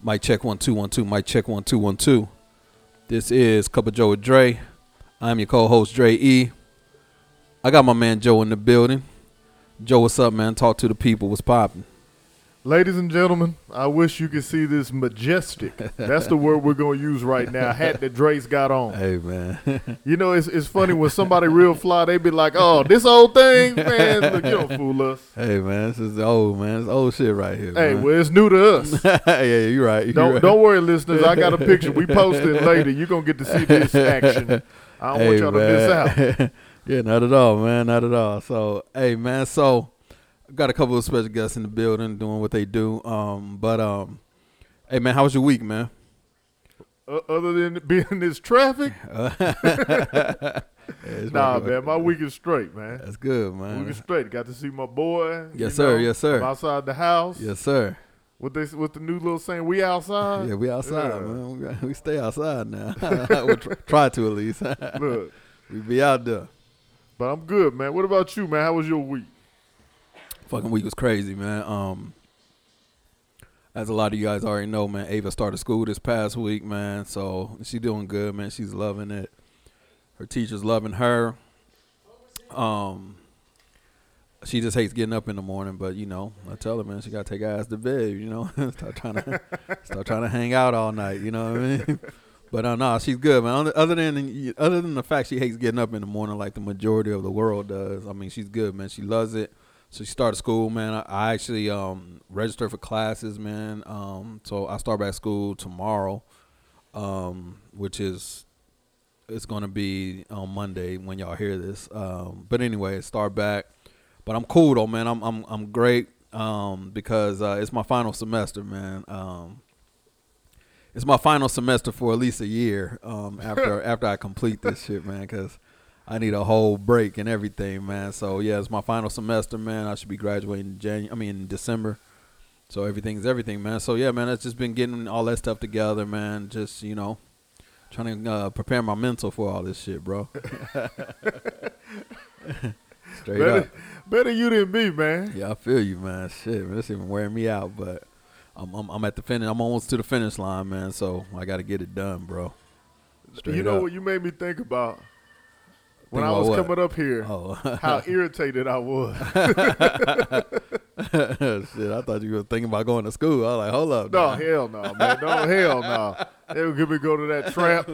Mic check one two one two. Mic check one two one two. This is Cup of Joe with Dre. I'm your co-host Dre E. I got my man Joe in the building. Joe, what's up, man? Talk to the people. What's popping? Ladies and gentlemen, I wish you could see this majestic. That's the word we're going to use right now. Hat that Dre's got on. Hey, man. You know, it's, it's funny when somebody real fly, they be like, "Oh, this old thing, man, look, you don't fool us." hey, man. This is old, man. It's old shit right here. Hey, man. well, it's new to us. yeah, you're right. You're Don't right. don't worry, listeners. I got a picture. We post it later. You're gonna get to see this action. I don't want y'all to miss out. yeah, not at all, man. Not at all. So, hey, man. So, got a couple of special guests in the building doing what they do. Um, but um, hey, man, how was your week, man? Uh, other than being in this traffic, Yeah, nah, man, my week is straight, man. That's good, Week man. is straight. Got to see my boy. Yes, sir. know. Yes, sir. Outside the house. Yes, sir. What they what the new little saying? We outside. Yeah, we outside, Yeah. man. We, we stay outside now. we try, try to at least. Look, we be out there. but I'm good, man. What about you, man? How was your week? Fucking week was crazy, man. Um, as a lot of you guys already know, man, Ava started school this past week, man. So she doing good, man. She's loving it. Her teacher's loving her. Um, she just hates getting up in the morning, but you know, I tell her, man, she gotta take her ass to bed. You know, start trying to start trying to hang out all night. You know what I mean? But uh, no, she's good, man. Other than other than the fact she hates getting up in the morning like the majority of the world does, I mean, she's good, man. She loves it. So she started school, man. I, I actually um, registered for classes, man. Um, so I start back school tomorrow, um, which is it's gonna be on Monday when y'all hear this. Um, but anyway, start back. But I'm cool though, man. I'm I'm I'm great um, because uh, it's my final semester, man. Um, it's my final semester for at least a year um, after after I complete this shit, man. Because I need a whole break and everything, man. So yeah, it's my final semester, man. I should be graduating in January. I mean December. So everything's everything, man. So yeah, man. It's just been getting all that stuff together, man. Just you know, trying to uh, prepare my mental for all this shit, bro. Straight Better, up. better you than me, man. Yeah, I feel you, man. Shit, man, this even wearing me out, but I'm I'm, I'm at the finish. I'm almost to the finish line, man. So I got to get it done, bro. Straight you know up. what you made me think about when I was what? coming up here? Oh, How irritated I was. shit! I thought you were thinking about going to school. I was like, hold up. No, now. hell no, man. No, hell no. They would give me go to that trap.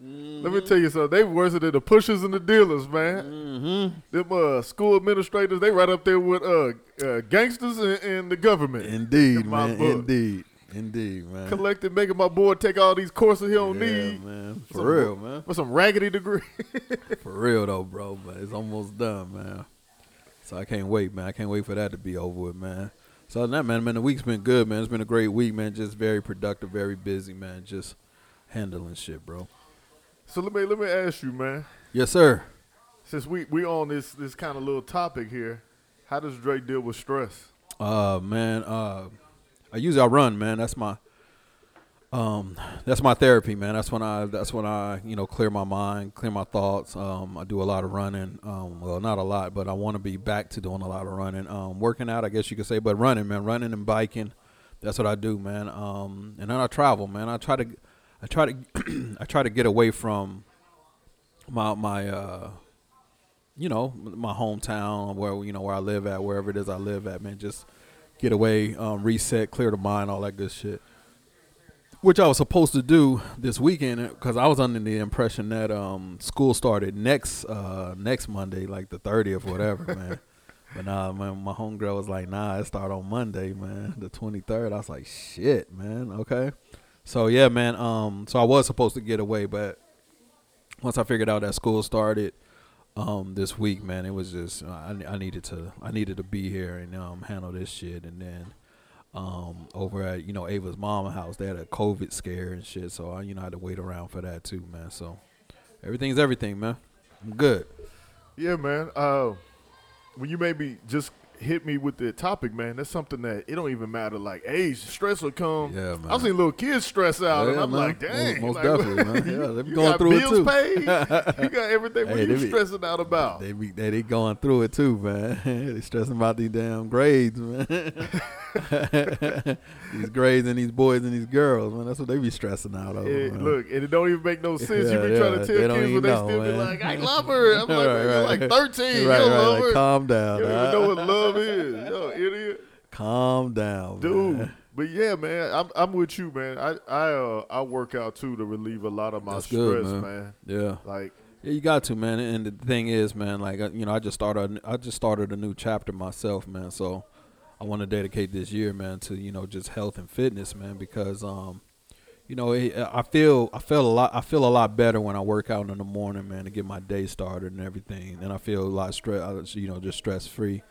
Let me tell you something. They worse than the pushers and the dealers, man. Mm-hmm. Them uh, school administrators, they right up there with uh, uh, gangsters and, and the government. Indeed, In man. book. Indeed, indeed, man. Collecting, making my boy take all these courses he don't yeah, need man. For Some- real, man. with some raggedy degree. For real though, bro. But it's almost done, man. So I can't wait, man. I can't wait for that to be over with, man. So that, man, man, the week's been good, man. It's been a great week, man. Just very productive, very busy, man. Just handling shit, bro. so let me let me ask you, man. Yes, sir. Since we we on this this kind of little topic here, how does Drake deal with stress? Uh, man. Uh, I usually I run, man. That's my um, that's my therapy, man. That's when I that's when I you know clear my mind, clear my thoughts. Um, I do a lot of running. Um, well, not a lot, but I want to be back to doing a lot of running. Um, working out, I guess you could say, but running, man, running and biking. That's what I do, man. Um, and then I travel, man. I try to, I try to, I try to get away from my my uh, you know, my hometown, where you know where I live at, wherever it is I live at, man. Just get away, um, reset, clear the mind, all that good shit. Which I was supposed to do this weekend because I was under the impression that um, school started next uh, next Monday, like the thirtieth, whatever, man. But nah, man, my homegirl was like, "Nah, it start on Monday, man, the twenty third. I was like, "Shit, man, okay." So yeah, man. Um, so I was supposed to get away, but once I figured out that school started um this week, man, it was just I, I needed to I needed to be here and um handle this shit, and then um over at you know Ava's mama house, they had a COVID scare and shit, so I you know had to wait around for that too, man. So everything's everything, man. I'm good. Yeah, man. Uh, when you made me just hit me with the topic, man, that's something that it don't even matter. Like age, stress will come. Yeah, man. I've seen little kids stress out, and I'm man. like, dang, Most like, definitely, man. Yeah, they be you going got through it, too. paid. you got everything. What Hey, are you be- stressing out about? They be they, they going through it too, man. they stressing about these damn grades, man. these grades and these boys and these girls, man. That's what they be stressing out over. Yeah, look, and it don't even make no sense. you Yeah, be trying to tell kids, but they know, still be like, "I love her." I'm like, Right, you're right. like 13. right, you right. love her. Calm down, you don't even know what love is, yo, idiot." calm down, dude. man. But yeah, man, I'm I'm with you, man. I I uh, I work out too to relieve a lot of my That's stress, good, man. man. Yeah. Like, Yeah, you got to, man. And the thing is, man, like uh, you know, I just started, I just started a new chapter myself, man. So I want to dedicate this year, man, to you know just health and fitness, man, because um, you know, it, I feel, I feel a lot, I feel a lot better when I work out in the morning, man, to get my day started and everything, and I feel a lot stress, you know, just stress free.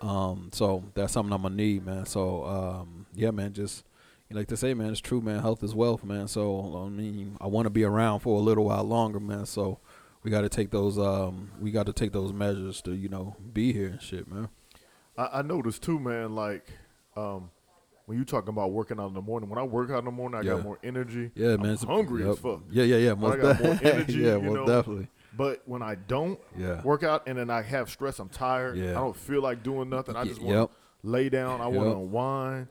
Um, so that's something I'm gonna need, man. So um, yeah, man, just. You like to say, man, it's true, man. Health is wealth, man. So I mean, I want to be around for a little while longer, man. So we got to take those um we got to take those measures to you know be here and shit man I, I noticed too, man. Like, um, when you talking about working out in the morning, when I work out in the morning, I Yeah. got more energy. yeah I'm man it's- hungry yep. as fuck. yeah yeah yeah most I got more energy, yeah most know. definitely But when I don't yeah work out and then I have stress, I'm tired. Yeah. I don't feel like doing nothing. I just want yep to lay down. I want to unwind.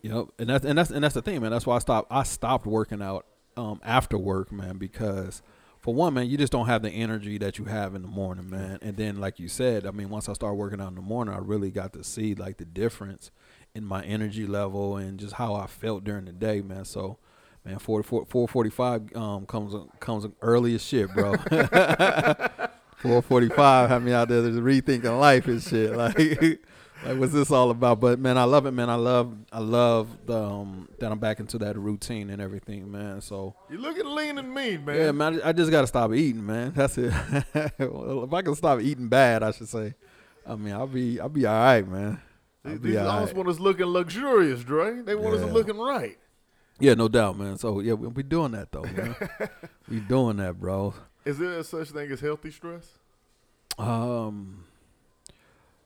yep and that's and that's and that's the thing man that's why I stopped I stopped working out um after work man because for one man you just don't have the energy that you have in the morning man and then like you said I mean once I started working out in the morning I really got to see like the difference in my energy level and just how I felt during the day man so Man, 4, 445 um, comes comes early as shit, bro. 445 had me out there just rethinking life and shit. Like, like what's this all about? But man, I love it, man. I love I love the, um, that I'm back into that routine and everything, man. So You looking lean and mean, man. yeah, man. I just got to stop eating, man. That's it. well, if I can stop eating bad, I should say. I mean, I'll be I'll be all right, man. I'll These, these almost right. want us looking luxurious, Dre. They want Yeah. us looking right. Yeah, no doubt, man. So yeah, we, we doing that though, man. we doing that, bro. Is there a such thing as healthy stress? Um,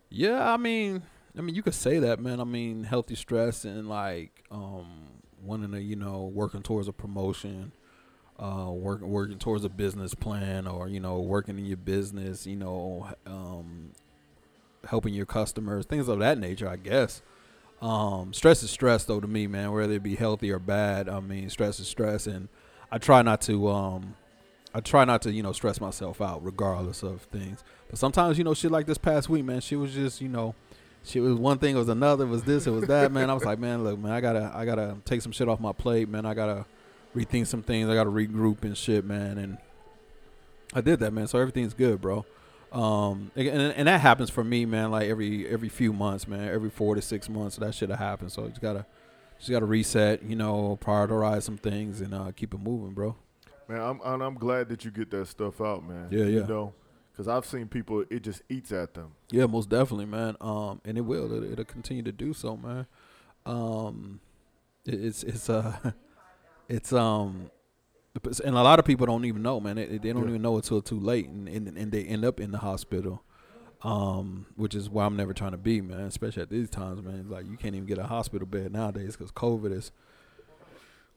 yeah, I mean, I mean, you could say that, man. I mean, healthy stress and like um wanting to, you know, working towards a promotion, uh, working working towards a business plan, or you know, working in your business, you know, um, helping your customers, things of that nature, I guess. Um, stress is stress though to me, man. Whether it be healthy or bad, I mean, stress is stress, and I try not to um. I try not to, you know, stress myself out regardless of things. But sometimes, you know, shit like this past week, man, she was just, you know, she was one thing, it was another, it was this, it was that, man. I was like, man, look, man, I gotta, I gotta take some shit off my plate, man. I gotta rethink some things. I gotta regroup and shit, man. And I did that, man. So everything's good, bro. Um, and, and that happens for me, man. Like every every few months, man. Every four to six months, that shit happens. So you just gotta, just gotta reset, you know, prioritize some things and uh, keep it moving, bro. Man, I'm and I'm glad that you get that stuff out, man. Yeah, You yeah. know, because I've seen people, it just eats at them. Yeah, most definitely, man. Um, and it will. It, it'll continue to do so, man. Um, it, it's it's uh, it's um, and a lot of people don't even know, man. They, they don't Yeah. even know until too late, and, and and they end up in the hospital. Um, which is why I'm never trying to be, man. Especially at these times, man. Like you can't even get a hospital bed nowadays because COVID is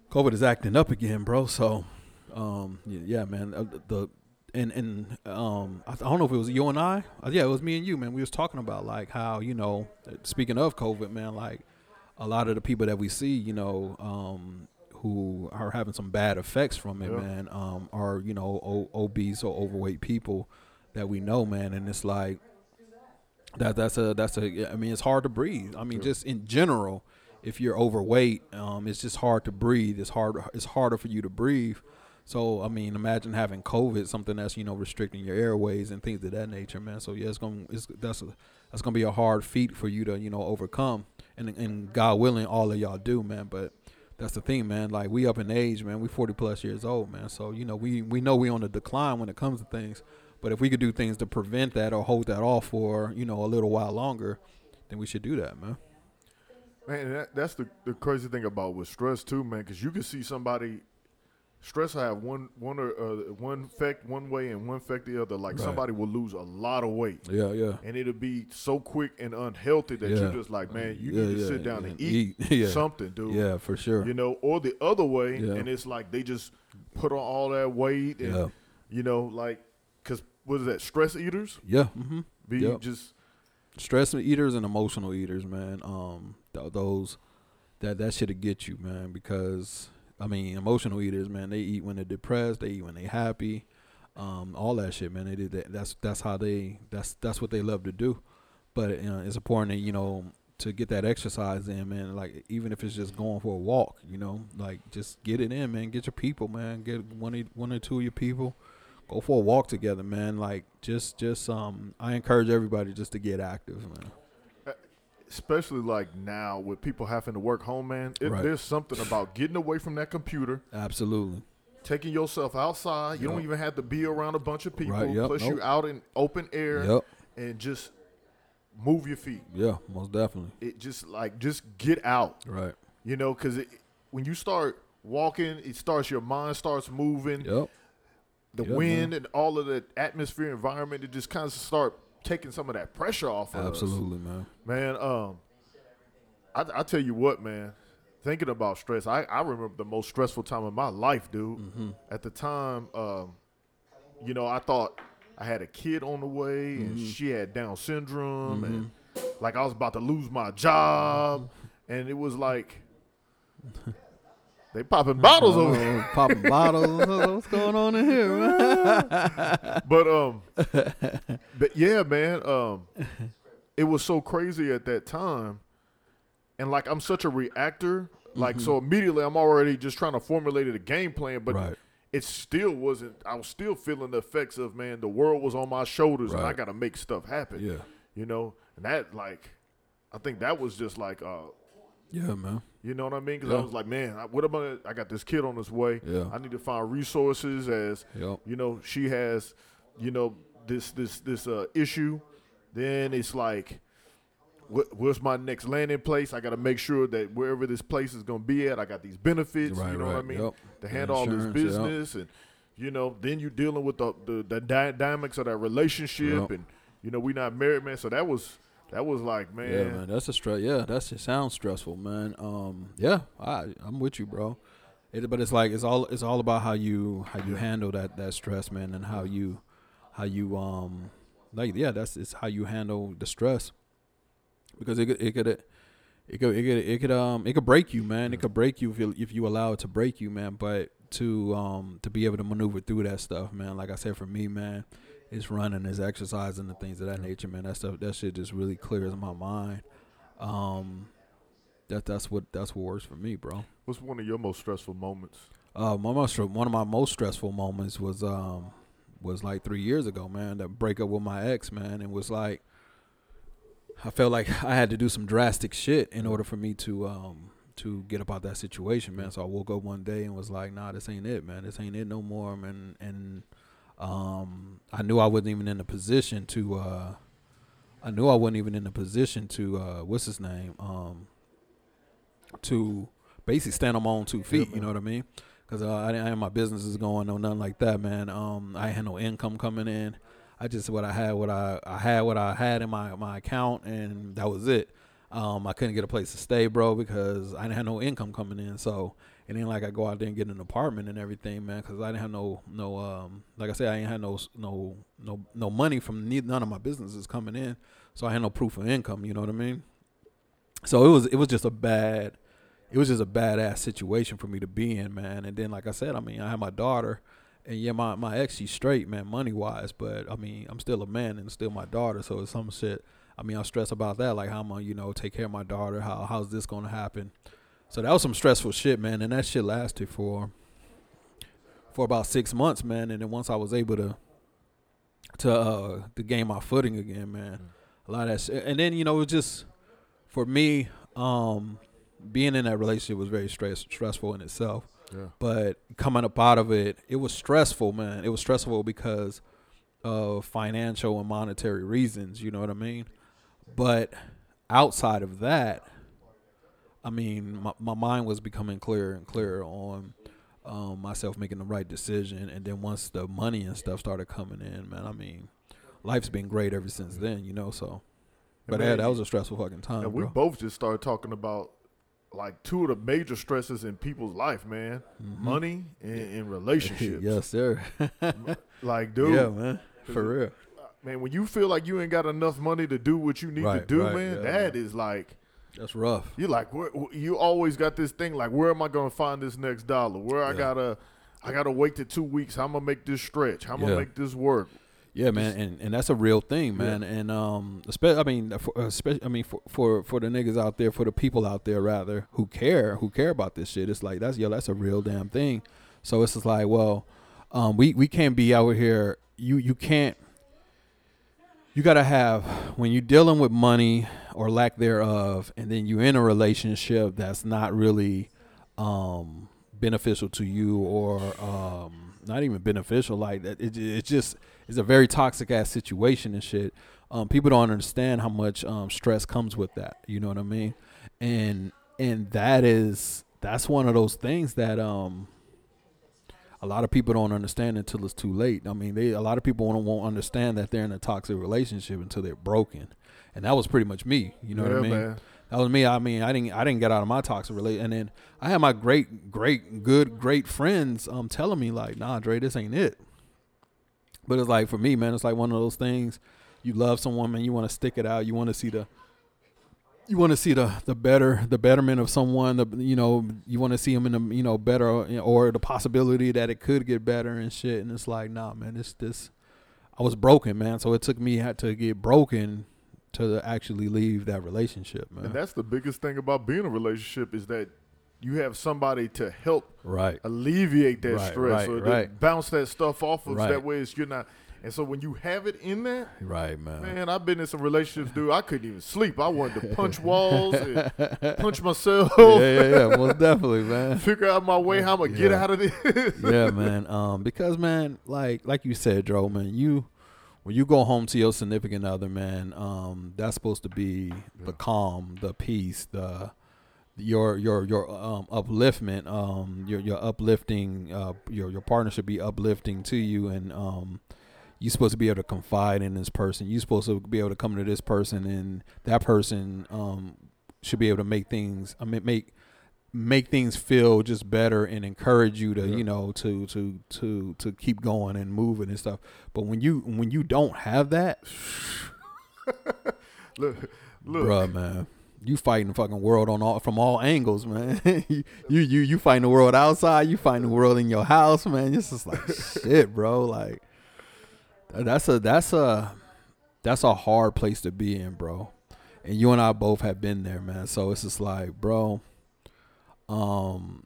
COVID is acting up again, bro. So, um, yeah, man. Uh, the and and um, I, I don't know if it was you and I. Uh, yeah, it was me and you, man. We was talking about like how you know, speaking of COVID, man, like a lot of the people that we see, you know, um, who are having some bad effects from it, Yeah. man, um, are you know o- obese or overweight people that we know, man, and it's like that that's a that's a I mean it's hard to breathe. I mean Yeah. just in general, if you're overweight, um, it's just hard to breathe. It's hard it's harder for you to breathe. So I mean, imagine having COVID, something that's you know restricting your airways and things of that nature, man. So yeah, it's gonna it's that's a, that's gonna be a hard feat for you to you know overcome, and and God willing, all of y'all do, man. But that's the thing, man. Like we up in age, man. We forty plus years old, man. So you know we we know we on the decline when it comes to things. But if we could do things to prevent that or hold that off for you know a little while longer, then we should do that, man. Man, that, that's the, the crazy thing about with stress too, man. Because you can see somebody stress will have one one or uh, one effect one way and one effect the other. Like Right. somebody will lose a lot of weight. Yeah, yeah. And it'll be so quick and unhealthy that Yeah. you're just like, man, you Yeah, need to yeah, sit down yeah. and eat, yeah. something, dude. Yeah, for sure. You know, or the other way, Yeah. and it's like they just put on all that weight, and Yeah. you know, like, cause what is that? Stress eaters Yeah. Mm-hmm. be Yep. just stress eaters and emotional eaters, man. Um, th- those that that should get you, man. Because I mean, emotional eaters, man. They eat when they're depressed. They eat when they're happy. Um, all that shit, man. They did that. That's that's how they. That's that's what they love to do. But you know, it's important, that, you know, to get that exercise in, man. Like even if it's just going for a walk, you know, like just get it in, man. Get your people, man. Get one of- one or two of your people go for a walk together, man. Like just just um I encourage everybody just to get active, man. Especially like now with people having to work home, man. It, Right. There's something about getting away from that computer, Absolutely. taking yourself outside. You don't even have to be around a bunch of people. Right, yep, Plus, nope. you out in open air Yep. and just move your feet. Yeah, most definitely. It just like just get out. Right. You know, because when you start walking, it starts your mind starts moving. Yep. The wind man. and all of the atmosphere environment, it just kind of start taking some of that pressure off of us. Absolutely, man. Man, um, I, I tell you what, man. Thinking about stress, I, I remember the most stressful time of my life, dude. Mm-hmm. At the time, um, you know, I thought I had a kid on the way, and Mm-hmm. she had Down syndrome, and like I was about to lose my job, Mm-hmm. and it was like they popping bottles over here. Oh, popping bottles. What's going on in here, man? but um, but yeah, man, um, it was so crazy at that time, and like I'm such a reactor, like so immediately I'm already just trying to formulate a game plan, but Right. it still wasn't. I was still feeling the effects of man, the world was on my shoulders, and I got to make stuff happen. Yeah. you know, and that like, I think that was just like uh. Yeah, man. You know what I mean? Because I was like, man, I- what am I? I got this kid on his way. Yeah. I need to find resources as you know she has, you know this this this uh, issue. Then it's like, what, what's my next landing place? I got to make sure that wherever this place is going to be at, I got these benefits. Right, you know what I mean? yep. To handle all this Insurance, yep. business and you know, then you're dealing with the the, the dynamics of that relationship Yep. and you know we not married, man. So that was that was like, man, Yeah, man. That's a stress. Yeah, that's it sounds stressful, man. Um, yeah, I I'm with you, bro. It, but it's like it's all it's all about how you how you handle that that stress, man, and how you how you um like yeah, that's it's how you handle the stress because it could it could it could it could it could um it could break you, man. It could break you if you if you allow it to break you, man. But to um to be able to maneuver through that stuff, man. Like I said, for me, man, it's running, it's exercising, and things of that nature, man. That stuff, that shit just really clears my mind. Um, that that's what that's what works for me, bro. what's one of your most stressful moments? Uh, my most one of my most stressful moments was um was like three years ago, man. That breakup with my ex, man. It was like I felt like I had to do some drastic shit in order for me to um to get about that situation, man. So I woke up one day and was like, Nah, this ain't it, man. This ain't it no more, man. And um I knew I wasn't even in a position to uh I knew I wasn't even in a position to uh what's his name um to basically stand on my own two feet. you know what I mean? Because uh, I didn't have my businesses going or nothing like that, man. Um, I had no income coming in. I just what I had, what I I had, what I had in my my account, and that was it. Um, I couldn't get a place to stay, bro, because I didn't have no income coming in. So it ain't like I go out there and get an apartment and everything, man, because I didn't have no no um like I said, I ain't had no no no no money from neither, none of my businesses coming in. So I had no proof of income. You know what I mean? So it was it was just a bad it was just a badass situation for me to be in, man. And then like I said, I mean, I had my daughter and yeah, my, my ex she's straight, man, money wise, but I mean, I'm still a man and still my daughter, so it's some shit. I mean, I stress about that, like how I'm gonna, you know, take care of my daughter, how how's this gonna happen? So that was some stressful shit, man, and that shit lasted for for about six months, man. And then once I was able to to uh to gain my footing again, man, a lot of that shit. And then, you know, it was just for me, um, being in that relationship was very stress stressful in itself. Yeah. But coming up out of it, it was stressful, man. It was stressful because of financial and monetary reasons, you know what I mean? But outside of that, I mean, my, my mind was becoming clearer and clearer on um, myself making the right decision, and then once the money and stuff started coming in, man, I mean, life's been great ever since then, you know. So, but man, yeah, that was a stressful fucking time, And we bro. both just started talking about like two of the major stresses in people's life, man. Mhm. Money and, and relationships. yes, sir. Like, dude, yeah, man, for real. man, when you feel like you ain't got enough money to do what you need to do, right, man, yeah, that man. is like That's rough. you like where, you always got this thing like where am I going to find this next dollar? Where I gotta I gotta wait to two weeks. How am I'm gonna make this stretch? How am I'm gonna make this work? Yeah, man, and, and that's a real thing, man. And um, especially, I mean, for, especially, I mean, for, for for the niggas out there, for the people out there, rather, who care, who care about this shit. It's like that's yo, that's a real damn thing. So it's just like, well, um, we we can't be out here. You you can't. You gotta have when you're dealing with money or lack thereof, and then you're in a relationship that's not really um, beneficial to you or um, not even beneficial. Like that, it, it just it's a very toxic ass situation and shit. Um, people don't understand how much um, stress comes with that. You know what I mean? And and that is that's one of those things that um a lot of people don't understand until it's too late. I mean, they a lot of people won't, won't understand that they're in a toxic relationship until they're broken, and that was pretty much me. You know what I mean? man. That was me. I mean, I didn't I didn't get out of my toxic relationship, and then I had my great, great, good, great friends um telling me like, Nah, Dre, this ain't it. But it's like for me, man, it's like one of those things. You love someone, man. You want to stick it out. You want to see the, you want to see the the better the betterment of someone. The you know you want to see them in the you know better or the possibility that it could get better and shit. And it's like, nah, man, this this, I was broken, man. So it took me had to get broken to actually leave that relationship, man. And that's the biggest thing about being in a relationship is that you have somebody to help right. alleviate that Right, stress right, or to right. bounce that stuff off of Right. that way it's you're not and so when you have it in there Right, man. man i've been in some relationships dude i couldn't even sleep i wanted to punch walls and punch myself yeah, yeah, yeah, most definitely, man. figure out my way how i'm gonna get out of this yeah, man. Um, because man, like like you said, Dro, man, you when you go home to your significant other, man, um, that's supposed to be the calm, the peace, the your your your um upliftment, um, your your uplifting, uh, your your partner should be uplifting to you, and um, you're supposed to be able to confide in this person. You're supposed to be able to come to this person, and that person um should be able to make things. I mean, make make things feel just better and encourage you to Yeah. you know to to to to keep going and moving and stuff but when you when you don't have that look look bruh man you fighting the fucking world on all from all angles man you you you fighting the world outside you fighting the world in your house man it's just like shit bro like that's a that's a that's a hard place to be in bro. And you and I both have been there man. So it's just like bro um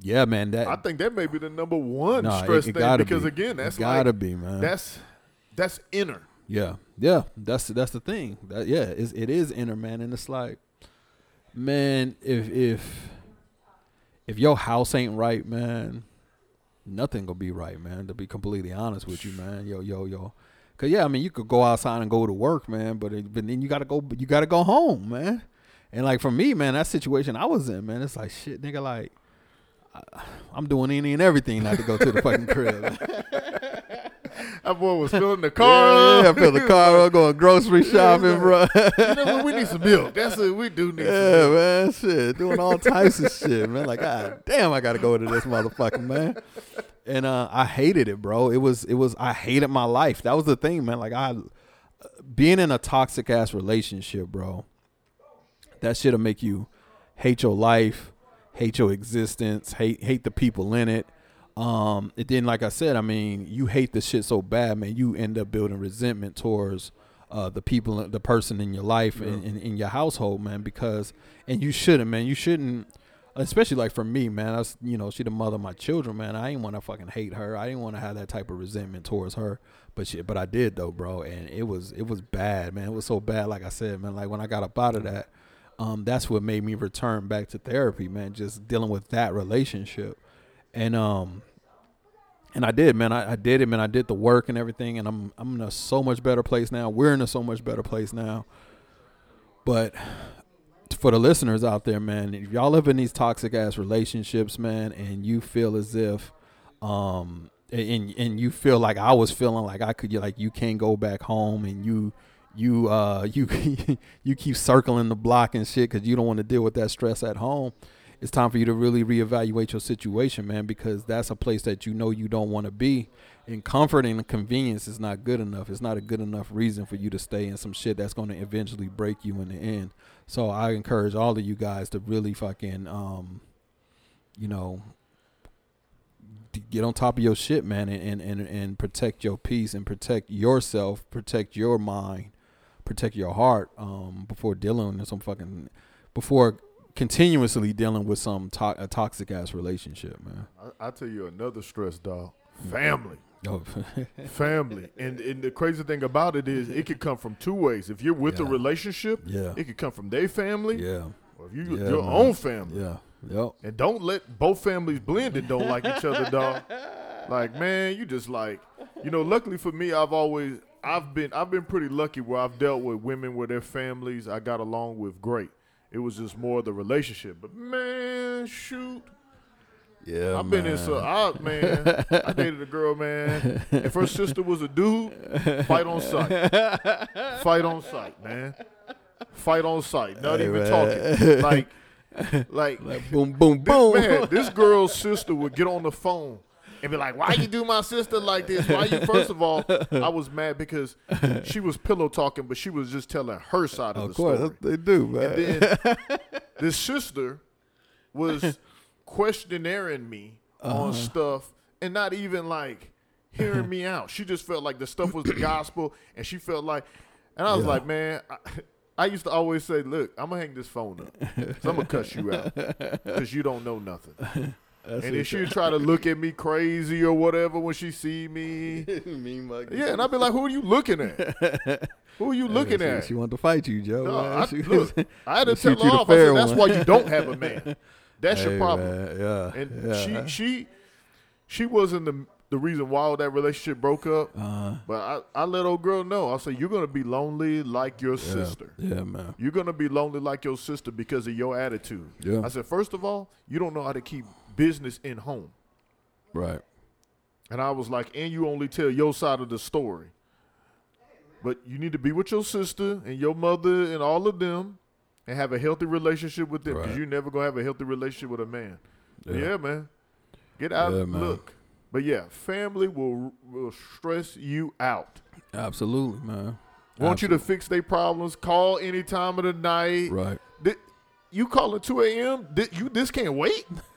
yeah man that i think that may be the number one Nah, stress it thing because be. again that's It gotta like be man. that's that's inner. Yeah, yeah, that's that's the thing. That yeah, it's, it is inner man, and it's like, man, if if if your house ain't right, man, nothing gonna be right, man. To be completely honest with you, man, yo yo yo, cause yeah, I mean you could go outside and go to work, man, but it, but then you gotta go you gotta go home, man. And like for me, man, that situation I was in, man, it's like shit, nigga, like. I- I'm doing any and everything not to go to the fucking crib. that boy was filling the car yeah, up. I feel the car up, going grocery shopping, bro. you know what we need some milk that's what we do need some Yeah, man, shit, doing all types of shit, man. Like, god damn, I gotta go to this motherfucker, man. And uh, I hated it, bro. It was, it was, I hated my life. That was the thing, man. Like, I being in a toxic ass relationship, bro. That shit'll make you hate your life, hate your existence, hate hate the people in it. Um, it then, like I said, I mean, you hate the shit so bad, man. You end up building resentment towards uh, the people, the person in your life and in, in your household, man. Because, and you shouldn't, man. You shouldn't, especially like for me, man. That's you know, she the mother of my children, man. I didn't want to fucking hate her. I didn't want to have that type of resentment towards her. But shit, but I did though, bro. And it was it was bad, man. It was so bad, like I said, man. Like when I got up out of that, um, that's what made me return back to therapy, man. Just dealing with that relationship, and um, and I did, man. I, I did it, man. I did the work and everything, and I'm I'm in a so much better place now. We're in a so much better place now. But for the listeners out there, man, if y'all live in these toxic ass relationships, man, and you feel as if, um, and and you feel like I was feeling like I could, like you can't go back home, and you you uh you you keep circling the block and shit because you don't want to deal with that stress at home it's time for you to really reevaluate your situation man because that's a place that you know you don't want to be. And comfort and convenience is not good enough. It's not a good enough reason for you to stay in some shit that's going to eventually break you in the end. So i encourage all of you guys to really fucking um you know get on top of your shit man and, and and and protect your peace and protect yourself protect your mind protect your heart um, before dealing with some fucking before continuously dealing with some to- a toxic ass relationship, man. I, I tell you another stress, dog. Mm. Family. Oh. family. And and the crazy thing about it is it could come from two ways. If you're with yeah. a relationship, yeah. it could come from their family. Yeah. Or if you yeah, your man. own family. Yeah. Yep. And don't let both families blend and don't like each other, dog. Like, man, you just like you know, luckily for me, I've always I've been I've been pretty lucky where I've dealt with women with their families I got along with great. It was just more the relationship. But man, shoot. Yeah, I've been in so I man, I dated a girl, man. If her sister was a dude, fight on sight. fight on sight, man. Fight on sight. Not hey, even man. talking. Like like, like boom, boom, boom. This, man, this girl's sister would get on the phone and be like, "Why you do my sister like this? Why you?" First of all, I was mad because she was pillow talking, but she was just telling her side of, of the course, story. They do, man. And then this sister was questioning me uh-huh. on stuff and not even like hearing me out. She just felt like the stuff was the gospel, and she felt like, and I was yeah. like, man. I, I used to always say, "Look, I'm gonna hang this phone up. So I'm gonna cuss you out because you don't know nothing." That's and then she'd try to look at me crazy or whatever when she see me. yeah, and I'd be like, "Who are you looking at? Who are you looking she, at?" She wanted to fight you, Joe. No, I, look, I had to tell her off. I said, "That's why you don't have a man. That's hey, your problem." Man, yeah, and yeah. she she she wasn't the the reason why all that relationship broke up. Uh-huh. But I, I let old girl know. I said, You're gonna be lonely like your yeah. sister. Yeah, man. You're gonna be lonely like your sister because of your attitude. Yeah. I said, first of all, you don't know how to keep business in home. Right. And I was like, and you only tell your side of the story. But you need to be with your sister and your mother and all of them and have a healthy relationship with them because right. you're never going to have a healthy relationship with a man. Yeah, yeah man. Get out. Yeah, man. Look. But yeah, family will will stress you out. Absolutely, man. Want Absolutely. you to fix their problems. Call any time of the night. Right. you call at 2 a.m. you this can't wait.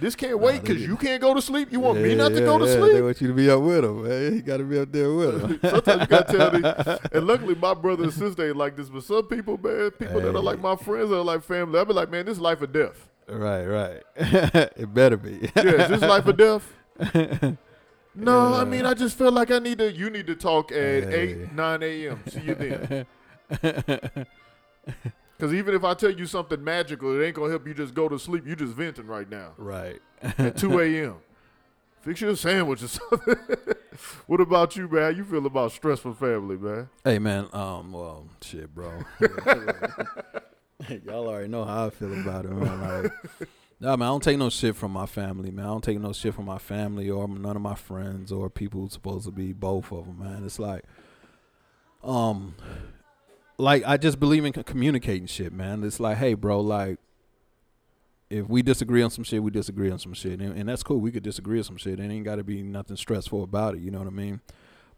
this can't wait because you can't go to sleep. You want yeah, me not yeah, to go to yeah. sleep? They want you to be up with them, man. You got to be up there with them. Sometimes you got to tell them. And luckily, my brother and sister ain't like this. But some people, man, people hey. that are like my friends are like family. I be like, man, this is life or death. Right, right. it better be. yeah, is this life or death? no, I mean, I just feel like I need to. You need to talk at hey. eight, nine a.m. See you then. Because even if I tell you something magical, it ain't gonna help you just go to sleep. You just venting right now. Right. At 2 a.m. Fix your sandwich or something. what about you, man? How you feel about stressful family, man? Hey, man. Um. Well, shit, bro. Y'all already know how I feel about it, man. Like, nah, man. I don't take no shit from my family, man. I don't take no shit from my family or none of my friends or people who's supposed to be both of them, man. It's like, um, like I just believe in communicating shit, man. It's like, hey, bro, like if we disagree on some shit, we disagree on some shit, and, and that's cool. We could disagree on some shit. It ain't got to be nothing stressful about it. You know what I mean?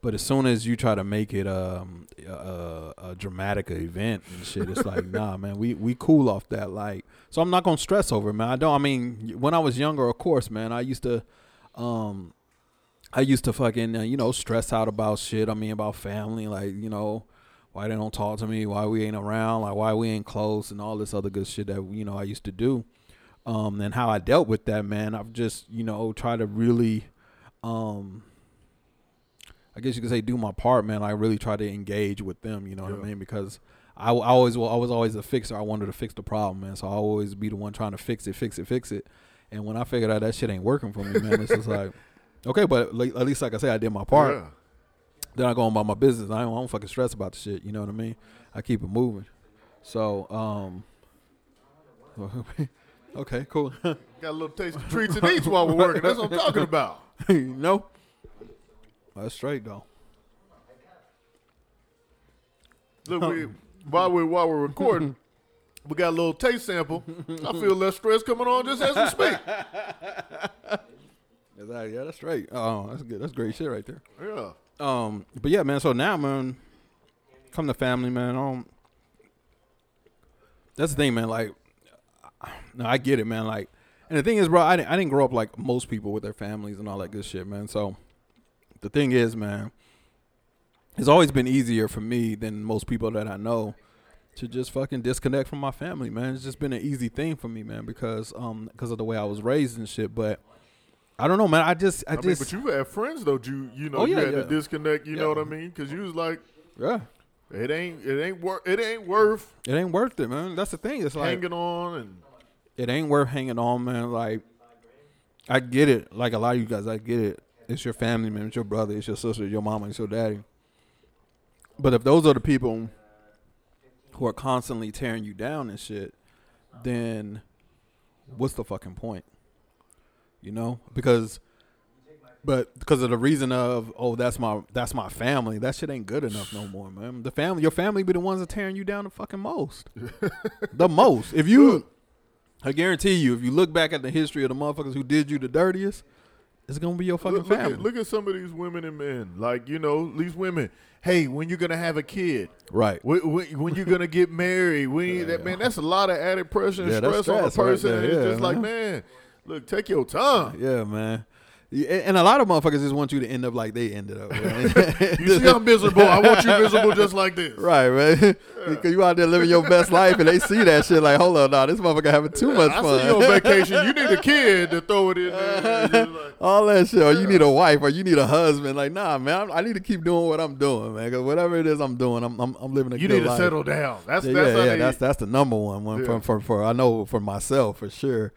But as soon as you try to make it um, a, a dramatic event and shit, it's like, nah, man, we we cool off that. Like, so I'm not gonna stress over it, man. I don't. I mean, when I was younger, of course, man, I used to, um, I used to fucking, uh, you know, stress out about shit. I mean, about family, like, you know, why they don't talk to me, why we ain't around, like why we ain't close, and all this other good shit that you know I used to do. Um, and how I dealt with that, man. I've just you know try to really, um, I guess you could say, do my part, man. I really try to engage with them. You know yeah. what I mean? Because I, I always well, I was always a fixer. I wanted to fix the problem, man. So I always be the one trying to fix it, fix it, fix it. And when I figured out that shit ain't working for me, man, it's just like, okay, but at least like I say, I did my part. Yeah then I go on about my business. I don't, I don't fucking stress about the shit. You know what I mean? I keep it moving. So, um, okay, cool. Got a little taste of treats and eats while we're working. That's what I'm talking about. no, that's straight though. Look, we, while we while we're recording, we got a little taste sample. I feel less stress coming on just as we speak. Yeah, that's straight. Oh, that's good. That's great shit right there. Yeah. Um, but yeah, man. So now, man, come to family, man. Um, that's the thing, man. Like, no, I get it, man. Like, and the thing is, bro, I didn't, I didn't grow up like most people with their families and all that good shit, man. So, the thing is, man, it's always been easier for me than most people that I know to just fucking disconnect from my family, man. It's just been an easy thing for me, man, because um, because of the way I was raised and shit. But I don't know, man. I just, I, I, mean, just, but you had friends though. You you know Oh, you had yeah. to disconnect. You know what I mean? Because you was like, yeah, it ain't it ain't worth it ain't worth it ain't worth it, man. That's the thing. It's like hanging on and it ain't worth hanging on, man. Like, I get it. Like a lot of you guys, I get it. It's your family, man. It's your brother. It's your sister. Your mama. It's your daddy. But if those are the people who are constantly tearing you down and shit, then what's the fucking point? You know, because. But because of the reason of oh that's my that's my family that shit ain't good enough no more man the family your family be the ones that tearing you down the fucking most the most if you I guarantee you, if you look back at the history of the motherfuckers who did you the dirtiest, it's gonna be your fucking look, look family. at, look at some of these women and men. Like you know these women. Hey, when you gonna have a kid? right. When, when, when you gonna get married? When you, that man, that's a lot of added pressure and Yeah, that's stress on a stress right person. there, it's yeah, just like, man. Look, take your time. Yeah, man. And a lot of motherfuckers just want you to end up like they ended up. man. You see, I'm miserable. I want you miserable just like this. right, man. Because you out there living your best life, and they see that shit like, hold on, nah, this motherfucker having too much I fun. see you on vacation. You need a kid to throw it in there. Like- All that shit, or you need a wife, or you need a husband. Like, nah, man, I'm, I need to keep doing what I'm doing, man. Because whatever it is I'm doing, I'm I'm, I'm living a you good need to life. settle down. That's Yeah, that's yeah, yeah, that's that's the number one one Yeah. for, for for I know for myself for sure.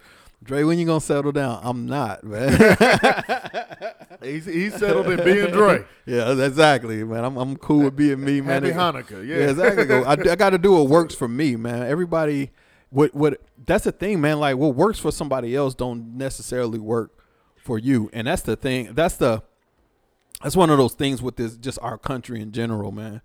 Dre, when you gonna settle down? I'm not, man. he's, he's settled in being Dre. yeah, exactly, man. I'm I'm cool with being me, man. Happy Hanukkah. Yeah, yeah, exactly. I, I got to do what works for me, man. Everybody, what what that's the thing, man. Like what works for somebody else don't necessarily work for you, and that's the thing. That's the that's one of those things with this just our country in general, man.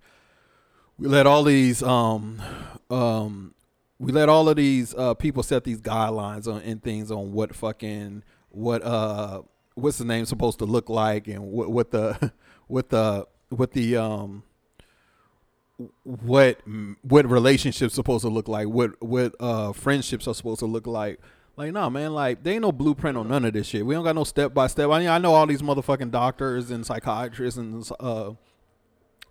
We let all these um um we let all of these uh people set these guidelines on and things on what fucking what uh what's the name supposed to look like and what what the what the what the um what what relationships supposed to look like, what what uh friendships are supposed to look like. Like, nah, man, like there ain't no blueprint on none of this shit. We don't got no step by step. I mean, I know all these motherfucking doctors and psychiatrists and uh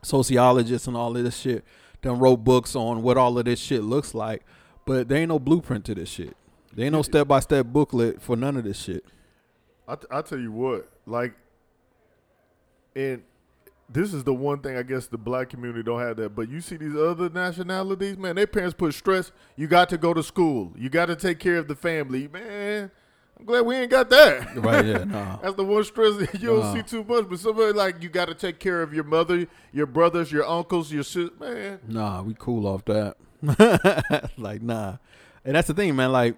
sociologists and all of this shit done wrote books on what all of this shit looks like, but there ain't no blueprint to this shit. There ain't no step by step booklet for none of this shit. I, t- I tell you what, like, and this is the one thing I guess the black community don't have that. But you see these other nationalities, man, their parents put stress. You got to go to school. You got to take care of the family, man. I'm glad we ain't got that. Right, yeah, nah. That's the one stress that you don't Nah. see too much. But somebody like you got to take care of your mother, your brothers, your uncles, your sis. Man, Nah, we cool off that. like, nah. And that's the thing, man. Like,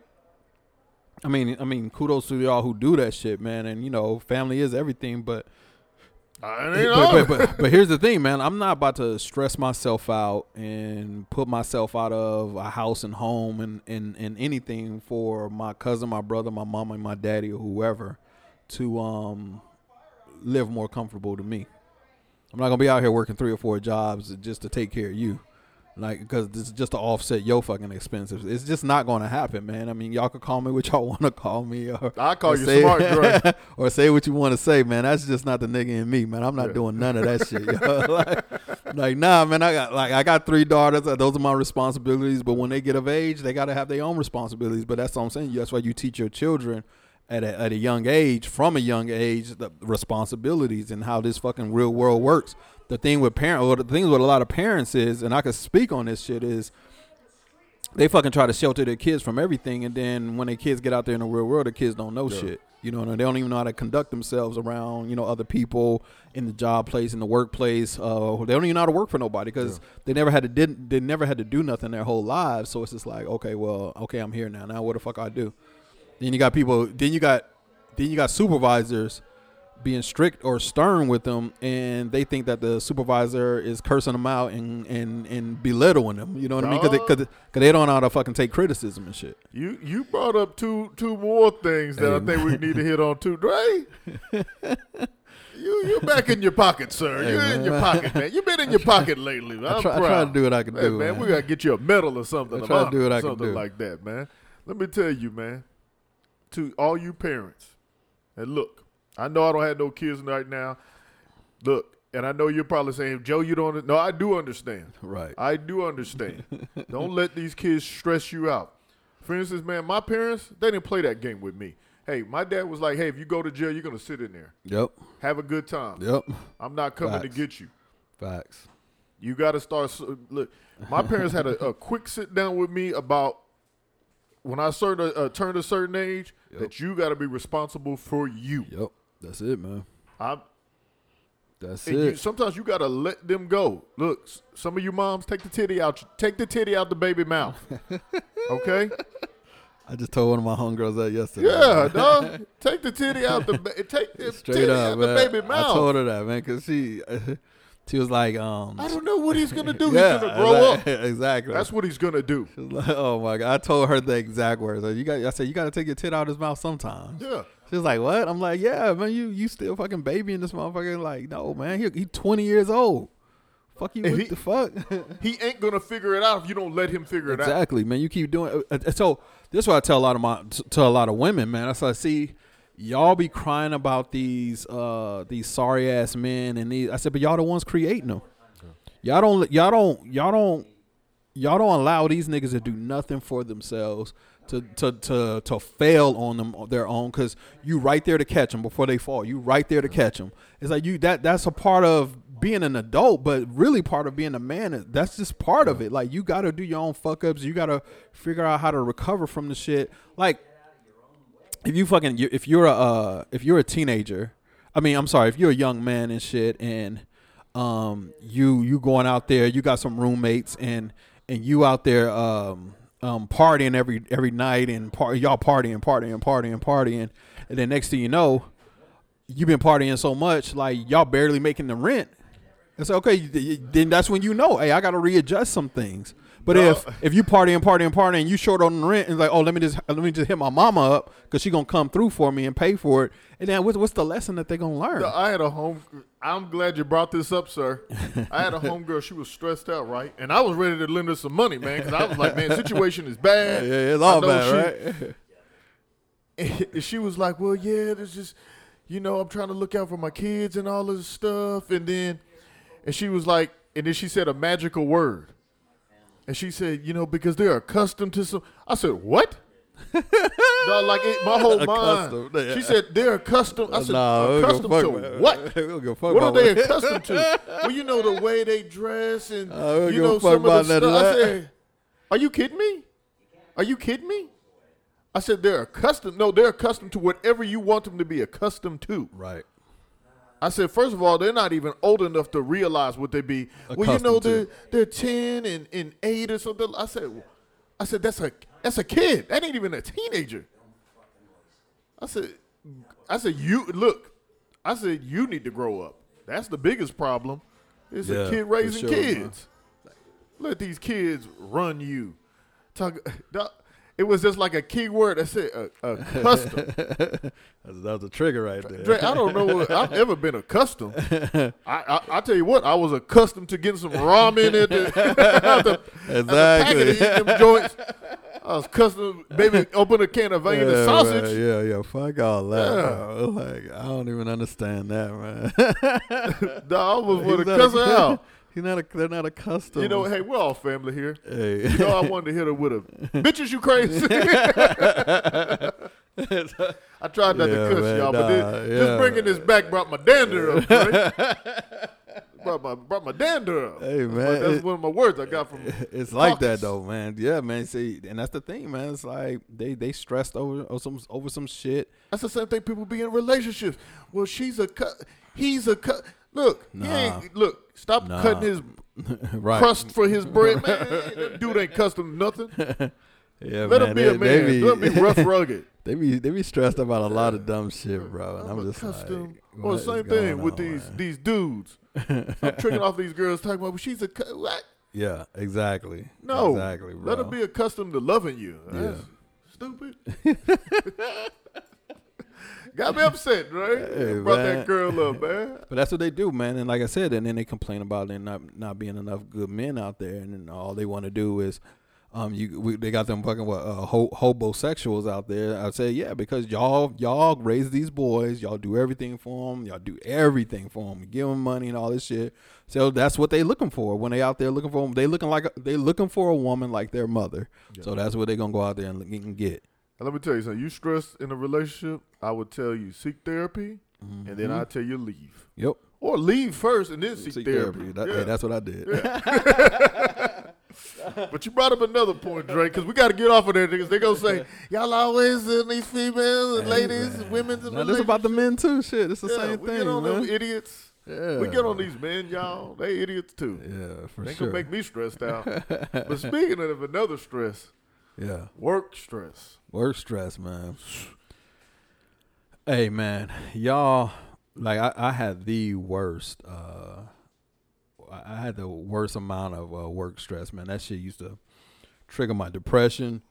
I mean, I mean, kudos to y'all who do that shit, man. And you know, family is everything. But but, but, but, but here's the thing, man. I'm not about to stress myself out and put myself out of a house and home and, and, and anything for my cousin, my brother, my mama, and my daddy, or whoever to um live more comfortable to me. I'm not gonna be out here working three or four jobs just to take care of you, like because this is just to offset your fucking expenses. It's just not gonna happen, man. I mean, y'all could call me what y'all want to call me, or I call or you say- smart, Dre. or say what you want to say, man. That's just not the nigga in me, man. I'm not Yeah. doing none of that shit. Like, like, nah, man. I got like I got three daughters. uh, Those are my responsibilities. But when they get of age, they got to have their own responsibilities. But that's what I'm saying. That's why you teach your children at a, at a young age, from a young age, the responsibilities and how this fucking real world works. The thing with parent, or the thing with a lot of parents is, and I can speak on this shit is, they fucking try to shelter their kids from everything, and then when their kids get out there in the real world, the kids don't know Yeah. shit. You know, they don't even know how to conduct themselves around you know other people in the job place, in the workplace. Uh, they don't even know how to work for nobody because they never had to did they never had to do nothing their whole lives. So it's just like, okay, well, okay, I'm here now. Now what the fuck I do? Then you got people. Then you got then you got supervisors being strict or stern with them, and they think that the supervisor is cursing them out and and, and belittling them. You know what I mean? Because they, cause, 'cause they don't know how to fucking take criticism and shit. You you brought up two two more things that I Hey, think we need to hit on too, Dre. you you're back in your pocket, sir. Hey, You're in your pocket, man. You've been in your pocket lately. Man. I I'm try, I try to do what I can Hey, do, man, we gotta get you a medal or something. I try to do what I can something do. like that, man. Let me tell you, man. To all you parents, and look, I know I don't have no kids right now. Look, and I know you're probably saying, Joe, you don't. No, I do understand. right. I do understand. Don't let these kids stress you out. For instance, man, my parents, they didn't play that game with me. Hey, my dad was like, hey, if you go to jail, you're going to sit in there. Yep. Have a good time. Yep. I'm not coming Facts. to get you. Facts. You got to start. Look, my parents had a, a quick sit down with me about when I certain, uh, turned a certain age Yep. that you got to be responsible for you. Yep. That's it, man. I'm, That's and you, it. sometimes you got to let them go. Look, some of you moms take the titty out. Take the titty out the baby mouth. Okay. I just told one of my homegirls that yesterday. Yeah, dog. Take the titty out the take the Straight titty up, out man. the baby mouth. I told her that, man, because she, she was like, um, I don't know what he's gonna do. yeah, he's gonna grow up. exactly, Exactly. That's what he's gonna do. She was like, oh my god! I told her the exact words. Like, you got, I said, you got to take your tit out of his mouth sometimes. Yeah. She was like, "What?" I'm like, "Yeah, man, you you still fucking babying this motherfucker." Like, no, man, he he 20 years old. Fuck you, what he- the fuck? He ain't gonna figure it out if you don't let him figure it out. exactly, man. You keep doing. Uh, uh, so this is what I tell a lot of my to a lot of women, man. I see y'all be crying about these uh these sorry ass men and these. I said, but y'all the ones creating them. Y'all don't. Y'all don't. Y'all don't. Y'all don't allow these niggas to do nothing for themselves to to to to fail on them their own because you right there to catch them before they fall. You right there to catch them. It's like you that that's a part of being an adult, but really part of being a man. That's just part of it. Like you got to do your own fuck ups. You got to figure out how to recover from the shit. Like if you fucking if you're a uh, if you're a teenager, I mean, I'm sorry, if you're a young man and shit, and um you you going out there, you got some roommates, and and you out there um um partying every every night, and y'all partying, partying, partying, partying, and then next thing you know, you've been partying so much, like y'all barely making the rent. It's okay. Then that's when you know, hey, I got to readjust some things. But No. if if you party and party and party and you short on the rent, and like, oh, let me just let me just hit my mama up because she gonna come through for me and pay for it. And then what's what's the lesson that they gonna learn? I had a home. I'm glad you brought this up, sir. I had a homegirl. She was stressed out, right? And I was ready to lend her some money, man, because I was like, man, situation is bad. yeah, it's all bad, she- right? And she was like, "Well, yeah, there's just, you know, I'm trying to look out for my kids and all this stuff." And then, and she was like, and then she said a magical word, and she said, "You know, because they're accustomed to some." I said, "What?" no, like it, my whole Accustomed, mind. yeah. She said they're accustomed. I said, Nah, we don't give a accustomed to about- what? we don't give a fuck What are they accustomed to? Well, you know the way they dress and Uh, you know some of the stuff. I said, "Are you kidding me? Are you kidding me?" I said, "They're accustomed. No, they're accustomed to whatever you want them to be accustomed to." Right. I said, first of all, they're not even old enough to realize what they be. well, you know, they're they're ten and, and eight or something. I said, I said that's a that's a kid. That ain't even a teenager. I said, I said you look. I said you need to grow up. That's the biggest problem. It's Yeah, a kid raising sure, man. kids. Let these kids run you. Talk. It was just like a key word that said uh, uh, a, accustomed. That's, that was a trigger right there. I don't know. What, I've ever been accustomed. I, I I tell you what, I was accustomed to getting some ramen at the, at the, at the packet Exactly. them joints. I was accustomed, maybe open a can of vein yeah, sausage. man, yeah, yeah. Fuck all that. Yeah. Like I don't even understand that, man. Dog, I was He's want to not cuss a- her out. He's not. A, they're not accustomed. You know, hey, we're all family here. hey. You know, I wanted to hit her with a bitches. You crazy? I tried not Yeah, to cuss man, y'all, but this, yeah. just bringing this back brought my dander up. Dre. brought my brought my dander up. Hey, man, that's it- one of my words I got from. It's like Caucus. that though, man. Yeah, man. See, and that's the thing, man. It's like they they stressed over over some over some shit. That's the same thing people be in relationships. Well, she's a cut. He's a cut. Look, he Nah. ain't, look. Stop Nah. cutting his right. crust for his bread, man. Dude ain't custom nothing. Yeah, Let man. him be they, a man. Be, Let him be rough, rugged. they be they be stressed about a lot of dumb shit, bro. And I'm, a just custom. like, the same thing with on, these man? these dudes. I'm tricking off these girls talking about well, she's a what? Yeah, exactly. No, exactly, bro. Let her be accustomed to loving you. That's Yeah. stupid. Got me upset, right? Hey, Brought man. that girl up, man. But that's what they do, man. And like I said, and then they complain about there not not being enough good men out there, and then all they want to do is, um, you we, they got them fucking what uh, ho- hobosexuals out there. I'd say yeah, because y'all y'all raise these boys, y'all do everything for them, y'all do everything for them, give them money and all this shit. So that's what they looking for when they out there looking for them. They looking like a, they looking for a woman like their mother. So that's what they gonna go out there and, and get. And let me tell you something. You stress in a relationship, I would tell you seek therapy, and Mm-hmm. then I tell you leave, Yep. or leave first and then seek, Seek therapy. That- Yeah. Hey, that's what I did. But you brought up another point, Drake, because we got to get off of there, niggas. They gonna say y'all always in these females and ladies, and women's and this about the men too. Shit, it's the yeah, same we thing, get on man. them idiots. Yeah. We get on these men, y'all. They idiots too. Yeah, for sure. They sure. gonna make me stressed out. but speaking of another stress, yeah, work stress. Work stress, man. Hey, man, y'all. Like I, I had the worst. uh I had the worst amount of uh, work stress, man. That shit used to trigger my depression,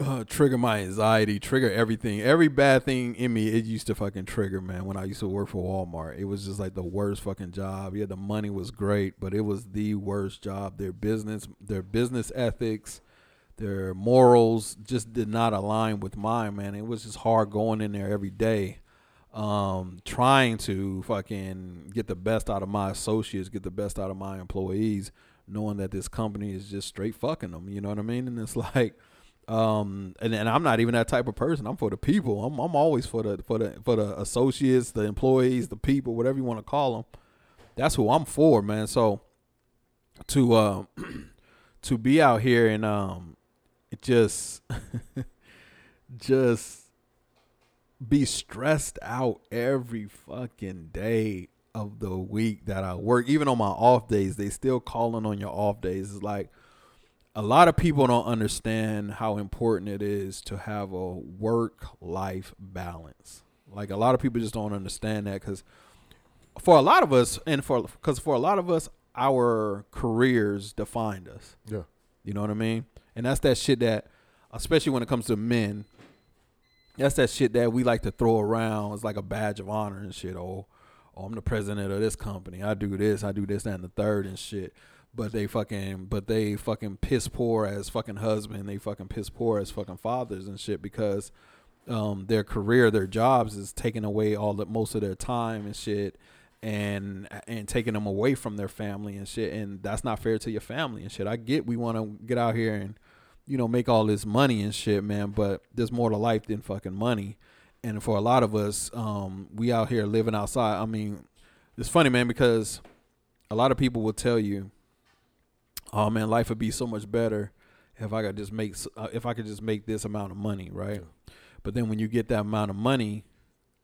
uh, trigger my anxiety, trigger everything. Every bad thing in me, it used to fucking trigger, man. When I used to work for Walmart, it was just like the worst fucking job. Yeah, the money was great, but it was the worst job. Their business, their business ethics, their morals just did not align with mine, man. It was just hard going in there every day um trying to fucking get the best out of my associates, get the best out of my employees, knowing that this company is just straight fucking them, you know what I mean? And it's like um and, and I'm not even that type of person. I'm for the people. I'm I'm always for the for the for the associates, the employees, the people, whatever you want to call them. That's who I'm for, man. So to um to be out here and um just just be stressed out every fucking day of the week that I work. Even on my off days, they still calling on your off days. It's like a lot of people don't understand how important it is to have a work life balance. Like a lot of people just don't understand that because for a lot of us, and for because for a lot of us, our careers defined us. Yeah. You know what I mean? And that's that shit that, especially when it comes to men, that's that shit that we like to throw around as like a badge of honor and shit. Oh, oh, I'm the president of this company. I do this, I do this, that, and the third and shit. But they fucking, but they fucking piss poor as fucking husband. They fucking piss poor as fucking fathers and shit because um, their career, their jobs is taking away all the most of their time and shit, and and taking them away from their family and shit. And that's not fair to your family and shit. I get we want to get out here and you know make all this money and shit, man. But there's more to life than fucking money. And for a lot of us, um, we out here living outside. I mean, it's funny, man, because a lot of people will tell you, "Oh man, life would be so much better if I could just make uh, if I could just make this amount of money, right?" But then when you get that amount of money,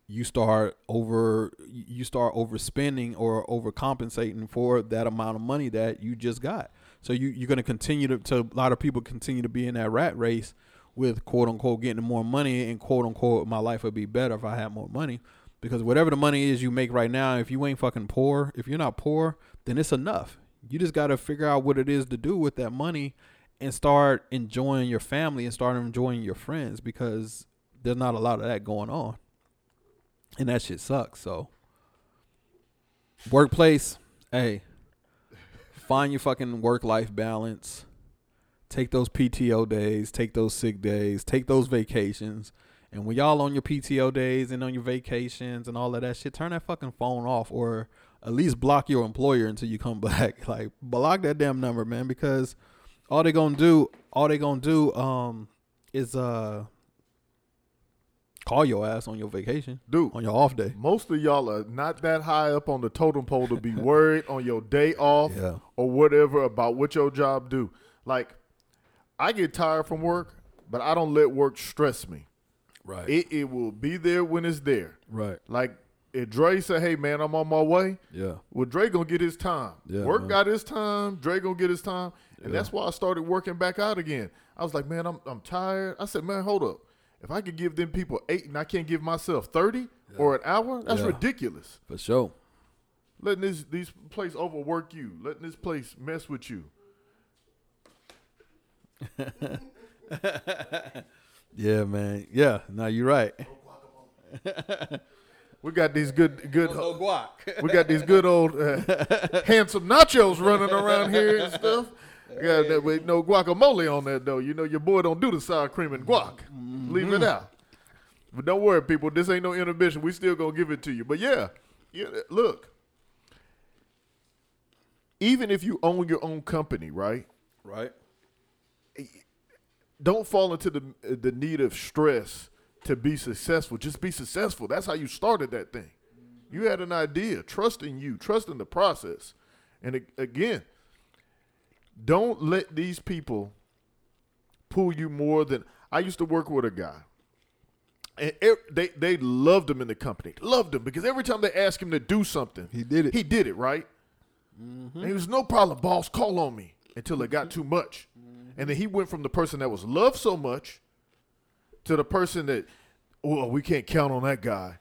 you start over you start overspending or overcompensating for that amount of money that you just got. So you you're gonna continue to, to a lot of people continue to be in that rat race with quote unquote getting more money and quote unquote my life would be better if I had more money. Because whatever the money is you make right now, if you ain't fucking poor, if you're not poor, then it's enough. You just gotta figure out what it is to do with that money and start enjoying your family and start enjoying your friends because there's not a lot of that going on. And that shit sucks. So workplace, hey, find your fucking work life balance. Take those PTO days, take those sick days, take those vacations. And when y'all on your PTO days and on your vacations and all of that shit, turn that fucking phone off or at least block your employer until you come back. Like block that damn number, man, because all they gonna do, all they gonna do, um, is uh Call your ass on your vacation, Dude, on your off day. most of y'all are not that high up on the totem pole to be worried on your day off Yeah. or whatever about what your job do. Like, I get tired from work, but I don't let work stress me. Right. It it will be there when it's there. right. Like if Dre say, "Hey man, I'm on my way," Yeah. well Dre gonna get his time. Yeah, Work man. got his time. Dre gonna get his time, and Yeah. that's why I started working back out again. I was like, man, I'm I'm tired. I said, man, hold up. If I could give them people eight and I can't give myself thirty or an hour, that's Yeah. ridiculous. For sure. Letting this these place overwork you, letting this place mess with you. Yeah, man. Yeah. No, you're right. We got these good good guac. we got these good old uh, handsome nachos running around here and stuff. Yeah, that with no guacamole on that though. You know your boy don't do the sour cream and guac. Mm-hmm. Leave it out. But don't worry, people. This ain't no inhibition. We still gonna give it to you. But yeah, yeah. Look, even if you own your own company, right? right. Eh, don't fall into the the need of stress to be successful. Just be successful. That's how you started that thing. You had an idea, trusting you, trusting the process. And again, don't let these people pull you more than I used to work with a guy. And e- they they loved him in the company. Loved him because every time they asked him to do something, He did it. He did it, right? Mm-hmm. And he was no problem, boss, call on me until it got mm-hmm. too much. Mm-hmm. And then he went from the person that was loved so much to the person that, oh, we can't count on that guy.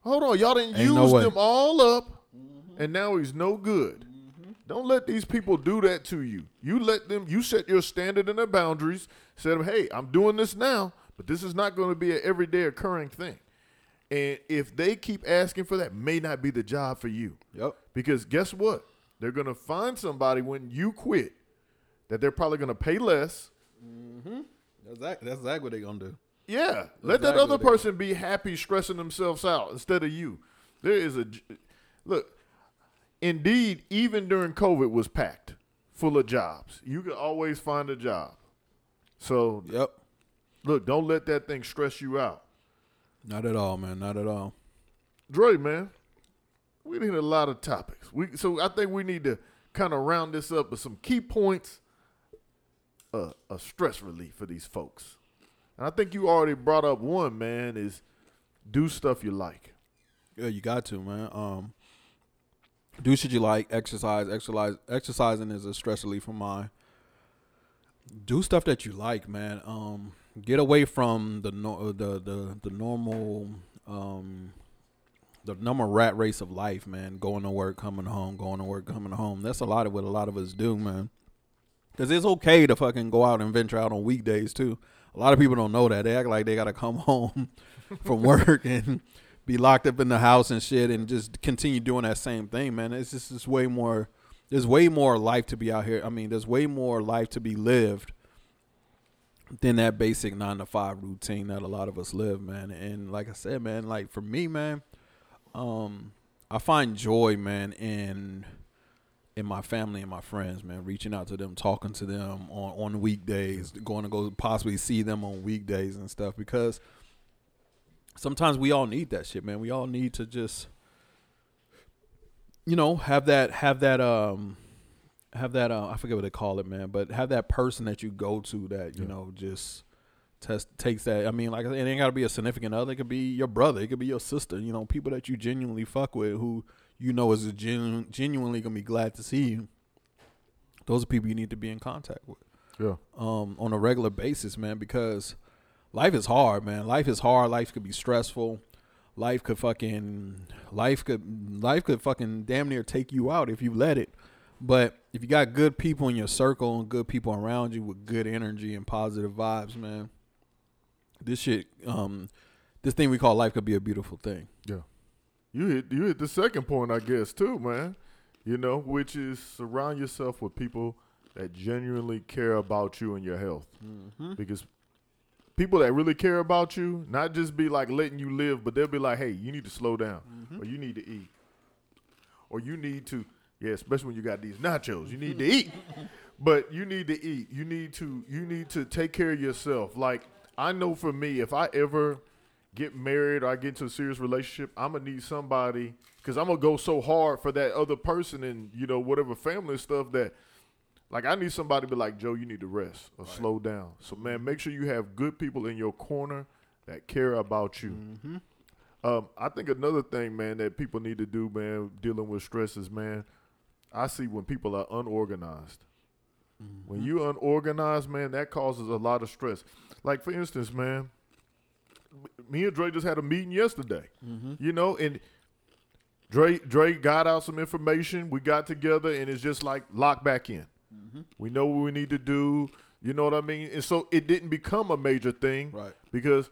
Hold on, y'all didn't Ain't use way. them all up, and now he's no good. Don't let these people do that to you. You let them. You set your standard and their boundaries. Said, them, hey, I'm doing this now, but this is not going to be an everyday occurring thing. And if they keep asking for that, may not be the job for you. Yep. Because guess what? They're going to find somebody when you quit that they're probably going to pay less. Mm-hmm. That's exactly, that's exactly what they're gonna do. Yeah, let that exactly other person be happy stressing themselves out instead of you. There is a. look. Indeed, even during COVID, was packed full of jobs. You could always find a job. So Yep. look, don't let that thing stress you out. Not at all, man. Not at all. Dre, man, we need a lot of topics. We so I think we need to kind of round this up with some key points uh, of stress relief for these folks. And I think you already brought up one, man, is do stuff you like. Yeah, you got to, man. Um, do shit you like. Exercise. Exercise. Exercising is a stress relief for mine. Do stuff that you like, man. Um, get away from the no, the the the normal um the normal rat race of life, man. Going to work, coming home, going to work, coming home. That's a lot of what a lot of us do, man. Cause it's okay to fucking go out and venture out on weekdays too. A lot of people don't know that. They act like they gotta come home from work and be locked up in the house and shit and just continue doing that same thing, man. It's just it's way more there's way more life to be out here. I mean, there's way more life to be lived than that basic nine to five routine that a lot of us live, man. And like I said, man, like for me, man, um, I find joy, man, in in my family and my friends, man, reaching out to them, talking to them on, on weekdays, going to go possibly see them on weekdays and stuff because sometimes we all need that shit, man. We all need to just you know, have that have that um have that uh, I forget what they call it, man, but have that person that you go to that, you Yeah. know, just test takes that I mean, like it ain't gotta be a significant other, it could be your brother, it could be your sister, you know, people that you genuinely fuck with who you know is genu- genuinely gonna be glad to see you. Those are people you need to be in contact with Yeah. um, on a regular basis, man, because life is hard, man. Life is hard. Life could be stressful. Life could fucking life could life could fucking damn near take you out if you let it. But if you got good people in your circle and good people around you with good energy and positive vibes, man, this shit, um, this thing we call life could be a beautiful thing. Yeah. You hit you hit the second point, I guess, too, man. You know, which is surround yourself with people that genuinely care about you and your health. Mm-hmm. Because people that really care about you, not just be like letting you live, but they'll be like, hey, you need to slow down, Mm-hmm. or you need to eat, or you need to, yeah, especially when you got these nachos, you need to eat. But you need to eat. You need to you need to take care of yourself. Like I know for me, if I ever get married or I get into a serious relationship, I'm gonna need somebody because I'm gonna go so hard for that other person and you know whatever family stuff that. Like I need somebody to be like Joe, you need to rest or right. slow down. So man, make sure you have good people in your corner that care about you. Mm-hmm. Um, I think another thing, man, that people need to do, man, dealing with stress is, man, I see when people are unorganized. Mm-hmm. When you unorganized, man, that causes a lot of stress. Like for instance, man, me and Dre just had a meeting yesterday. Mm-hmm. You know, and Dre Dre got out some information. We got together, and it's just like locked back in. Mm-hmm. We know what we need to do. You know what I mean? And so it didn't become a major thing, right? Because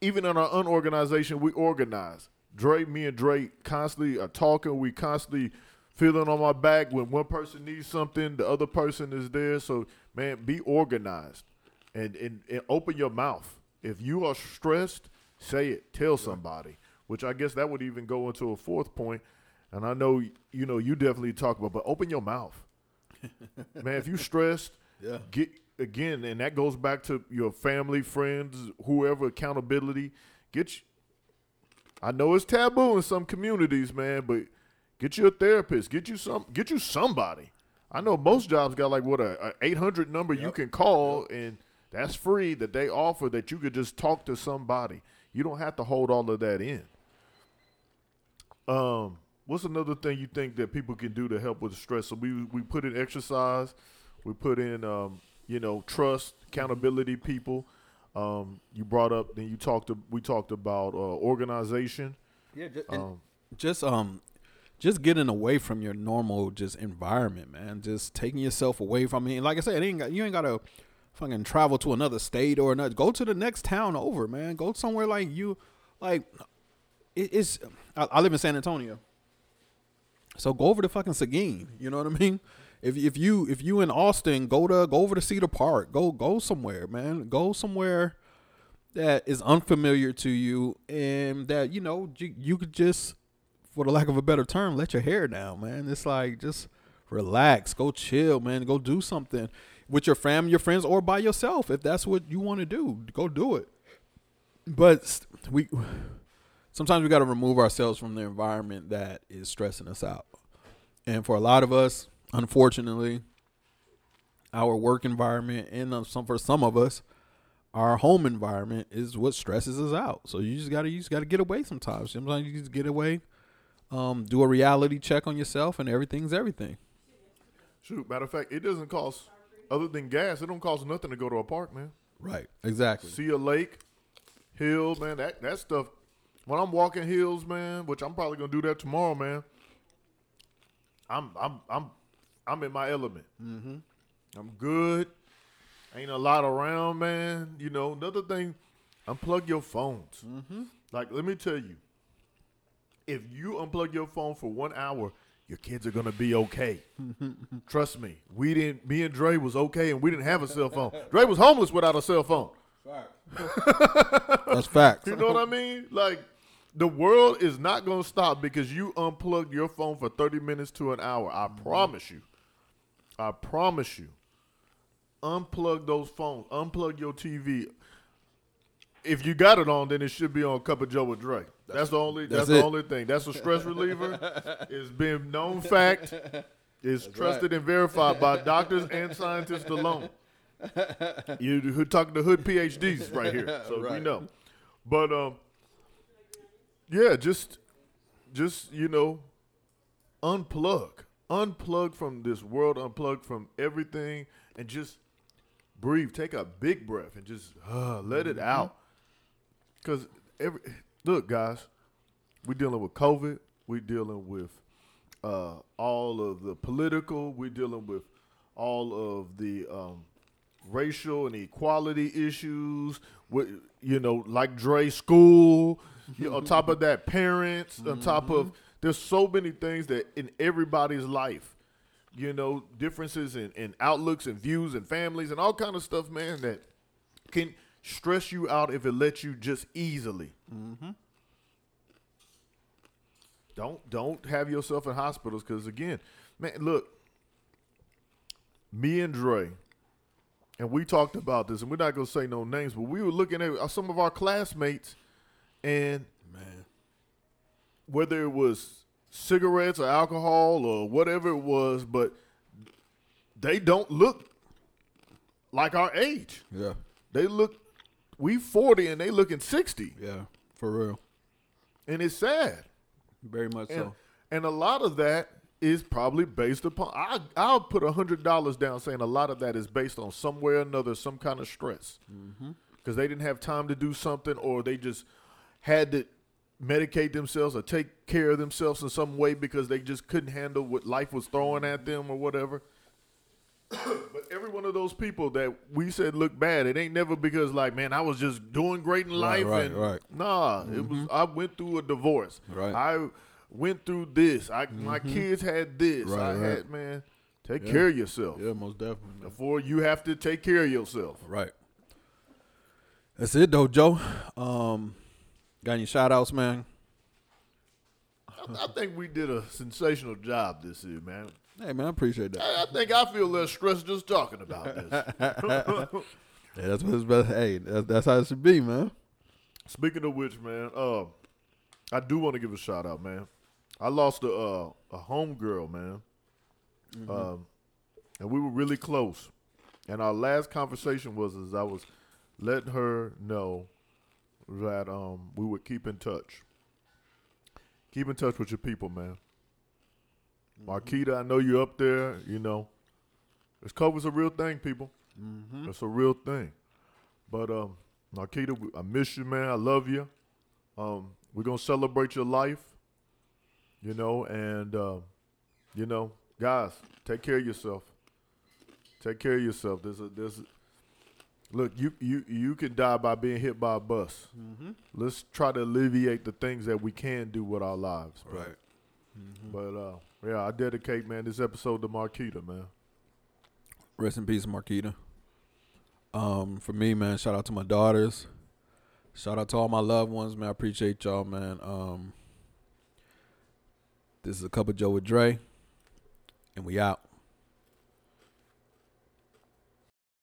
even in our unorganization, we organize. Dre, me and Dre constantly are talking. We constantly feeling on my back when one person needs something, the other person is there. So, man, be organized and, and, and open your mouth. If you are stressed, say it. Tell somebody. Which I guess that would even go into a fourth point. And I know you know you definitely talk about, but open your mouth. man, if you stressed, yeah. get again, and that goes back to your family, friends, whoever accountability. Get you, I know it's taboo in some communities, man, but get you a therapist. Get you some. Get you somebody. I know most jobs got like what a, a eight hundred number yep. you can call, yep. and that's free that they offer that you could just talk to somebody. You don't have to hold all of that in. Um, what's another thing you think that people can do to help with stress? So we we put in exercise, we put in um, you know, trust, accountability, people. Um, you brought up, then you talked. We talked about uh, organization. Yeah, just, um, just um, just getting away from your normal just environment, man. Just taking yourself away from. I mean, like I said, ain't got, you ain't got to fucking travel to another state or another. Go to the next town over, man. Go somewhere like you, like it, it's. I, I live in San Antonio, so go over to fucking Seguin. You know what I mean? if if you if you in Austin, go to go over to Cedar Park. Go go somewhere, man. Go somewhere that is unfamiliar to you and that you know you, you could just for the lack of a better term let your hair down man it's like just relax go chill man go do something with your family your friends or by yourself if that's what you want to do go do it but we sometimes we got to remove ourselves from the environment that is stressing us out and for a lot of us unfortunately, our work environment and some for some of us, our home environment is what stresses us out. So you just gotta you just gotta get away sometimes. Sometimes you just get away, um, do a reality check on yourself, and everything's everything. Shoot, matter of fact, it doesn't cost other than gas. It don't cost nothing to go to a park, man. Right. Exactly. See a lake, hill, man. That that stuff. When I'm walking hills, man, which I'm probably gonna do that tomorrow, man. I'm I'm I'm I'm in my element. Mm-hmm. I'm good. Ain't a lot around, man. You know, another thing, unplug your phones. Mm-hmm. Like, let me tell you, if you unplug your phone for one hour, your kids are gonna be okay. Trust me. We didn't. Me and Dre was okay, and we didn't have a cell phone. Dre was homeless without a cell phone. Fact. That's facts. You know what I mean? Like the world is not gonna stop because you unplugged your phone for thirty minutes to an hour. I mm-hmm. promise you. I promise you, unplug those phones, unplug your TV. If you got it on, then it should be on Cup of Joe with Dre. That's, that's the only. That's, that's the only thing. That's a stress reliever. it's been known fact. It's that's trusted right. and verified by doctors and scientists alone. you who talking to hood PhDs right here, so right. we know. But um, yeah, just just you know, unplug unplug from this world, unplug from everything, and just breathe. Take a big breath and just uh, let it mm-hmm. out. Because every look, guys, we're dealing with COVID. We're dealing with uh, all of the political. We're dealing with all of the um, racial and equality issues. With, you know, like Dre school. you know, on top of that, parents. Mm-hmm. On top of mm-hmm. There's so many things that in everybody's life, you know, differences in, in outlooks and views and families and all kind of stuff, man, that can stress you out if it lets you just easily. Mm-hmm. Don't don't have yourself in hospitals because again, man, look, me and Dre and we talked about this, and we're not gonna say no names, but we were looking at uh, some of our classmates, and Man. whether it was cigarettes or alcohol or whatever it was, but they don't look like our age. Yeah. They look we 40 and they looking 60. Yeah. For real. And it's sad. Very much And, so. and a lot of that is probably based upon I I'll put a hundred dollars down saying a lot of that is based on some way or another some kind of stress mm-hmm. because they didn't have time to do something or they just had to medicate themselves or take care of themselves in some way because they just couldn't handle what life was throwing at them or whatever. but every one of those people that we said look bad, it ain't never because like, man, I was just doing great in Right, life right, and right. nah, it was mm-hmm. I went through a divorce. Right. I went through this. I my kids had this. Right, I right. had man, take Yeah. care of yourself. Yeah, most definitely. Before you have to take care of yourself. Right. That's it though, Joe. Um got any shout outs, man? I, I think we did a sensational job this year, man. Hey man, I appreciate that. I, I think I feel less stressed just talking about this. Yeah, that's what it's best. Hey, that's, that's how it should be, man. Speaking of which, man, uh, I do want to give a shout out, man. I lost a uh, a homegirl, man, um, and we were really close. And our last conversation was as I was letting her know that um, we would keep in touch. Keep in touch with your people, man. Marquita, I know you're up there. You know, this COVID's a real thing, people. Mm-hmm. It's a real thing. But um, Marquita, I miss you, man. I love you. Um, we're gonna celebrate your life. You know, and um, you know, guys, take care of yourself. Take care of yourself. There's a there's a, look, you you you can die by being hit by a bus. Mm-hmm. Let's try to alleviate the things that we can do with our lives. bro. Right. But uh, yeah, I dedicate, man, this episode to Marquita, man. Rest in peace, Marquita. Um, for me, man, shout out to my daughters. Shout out to all my loved ones, man. I appreciate y'all, man. Um, this is a cup of Joe with Dre, and we out.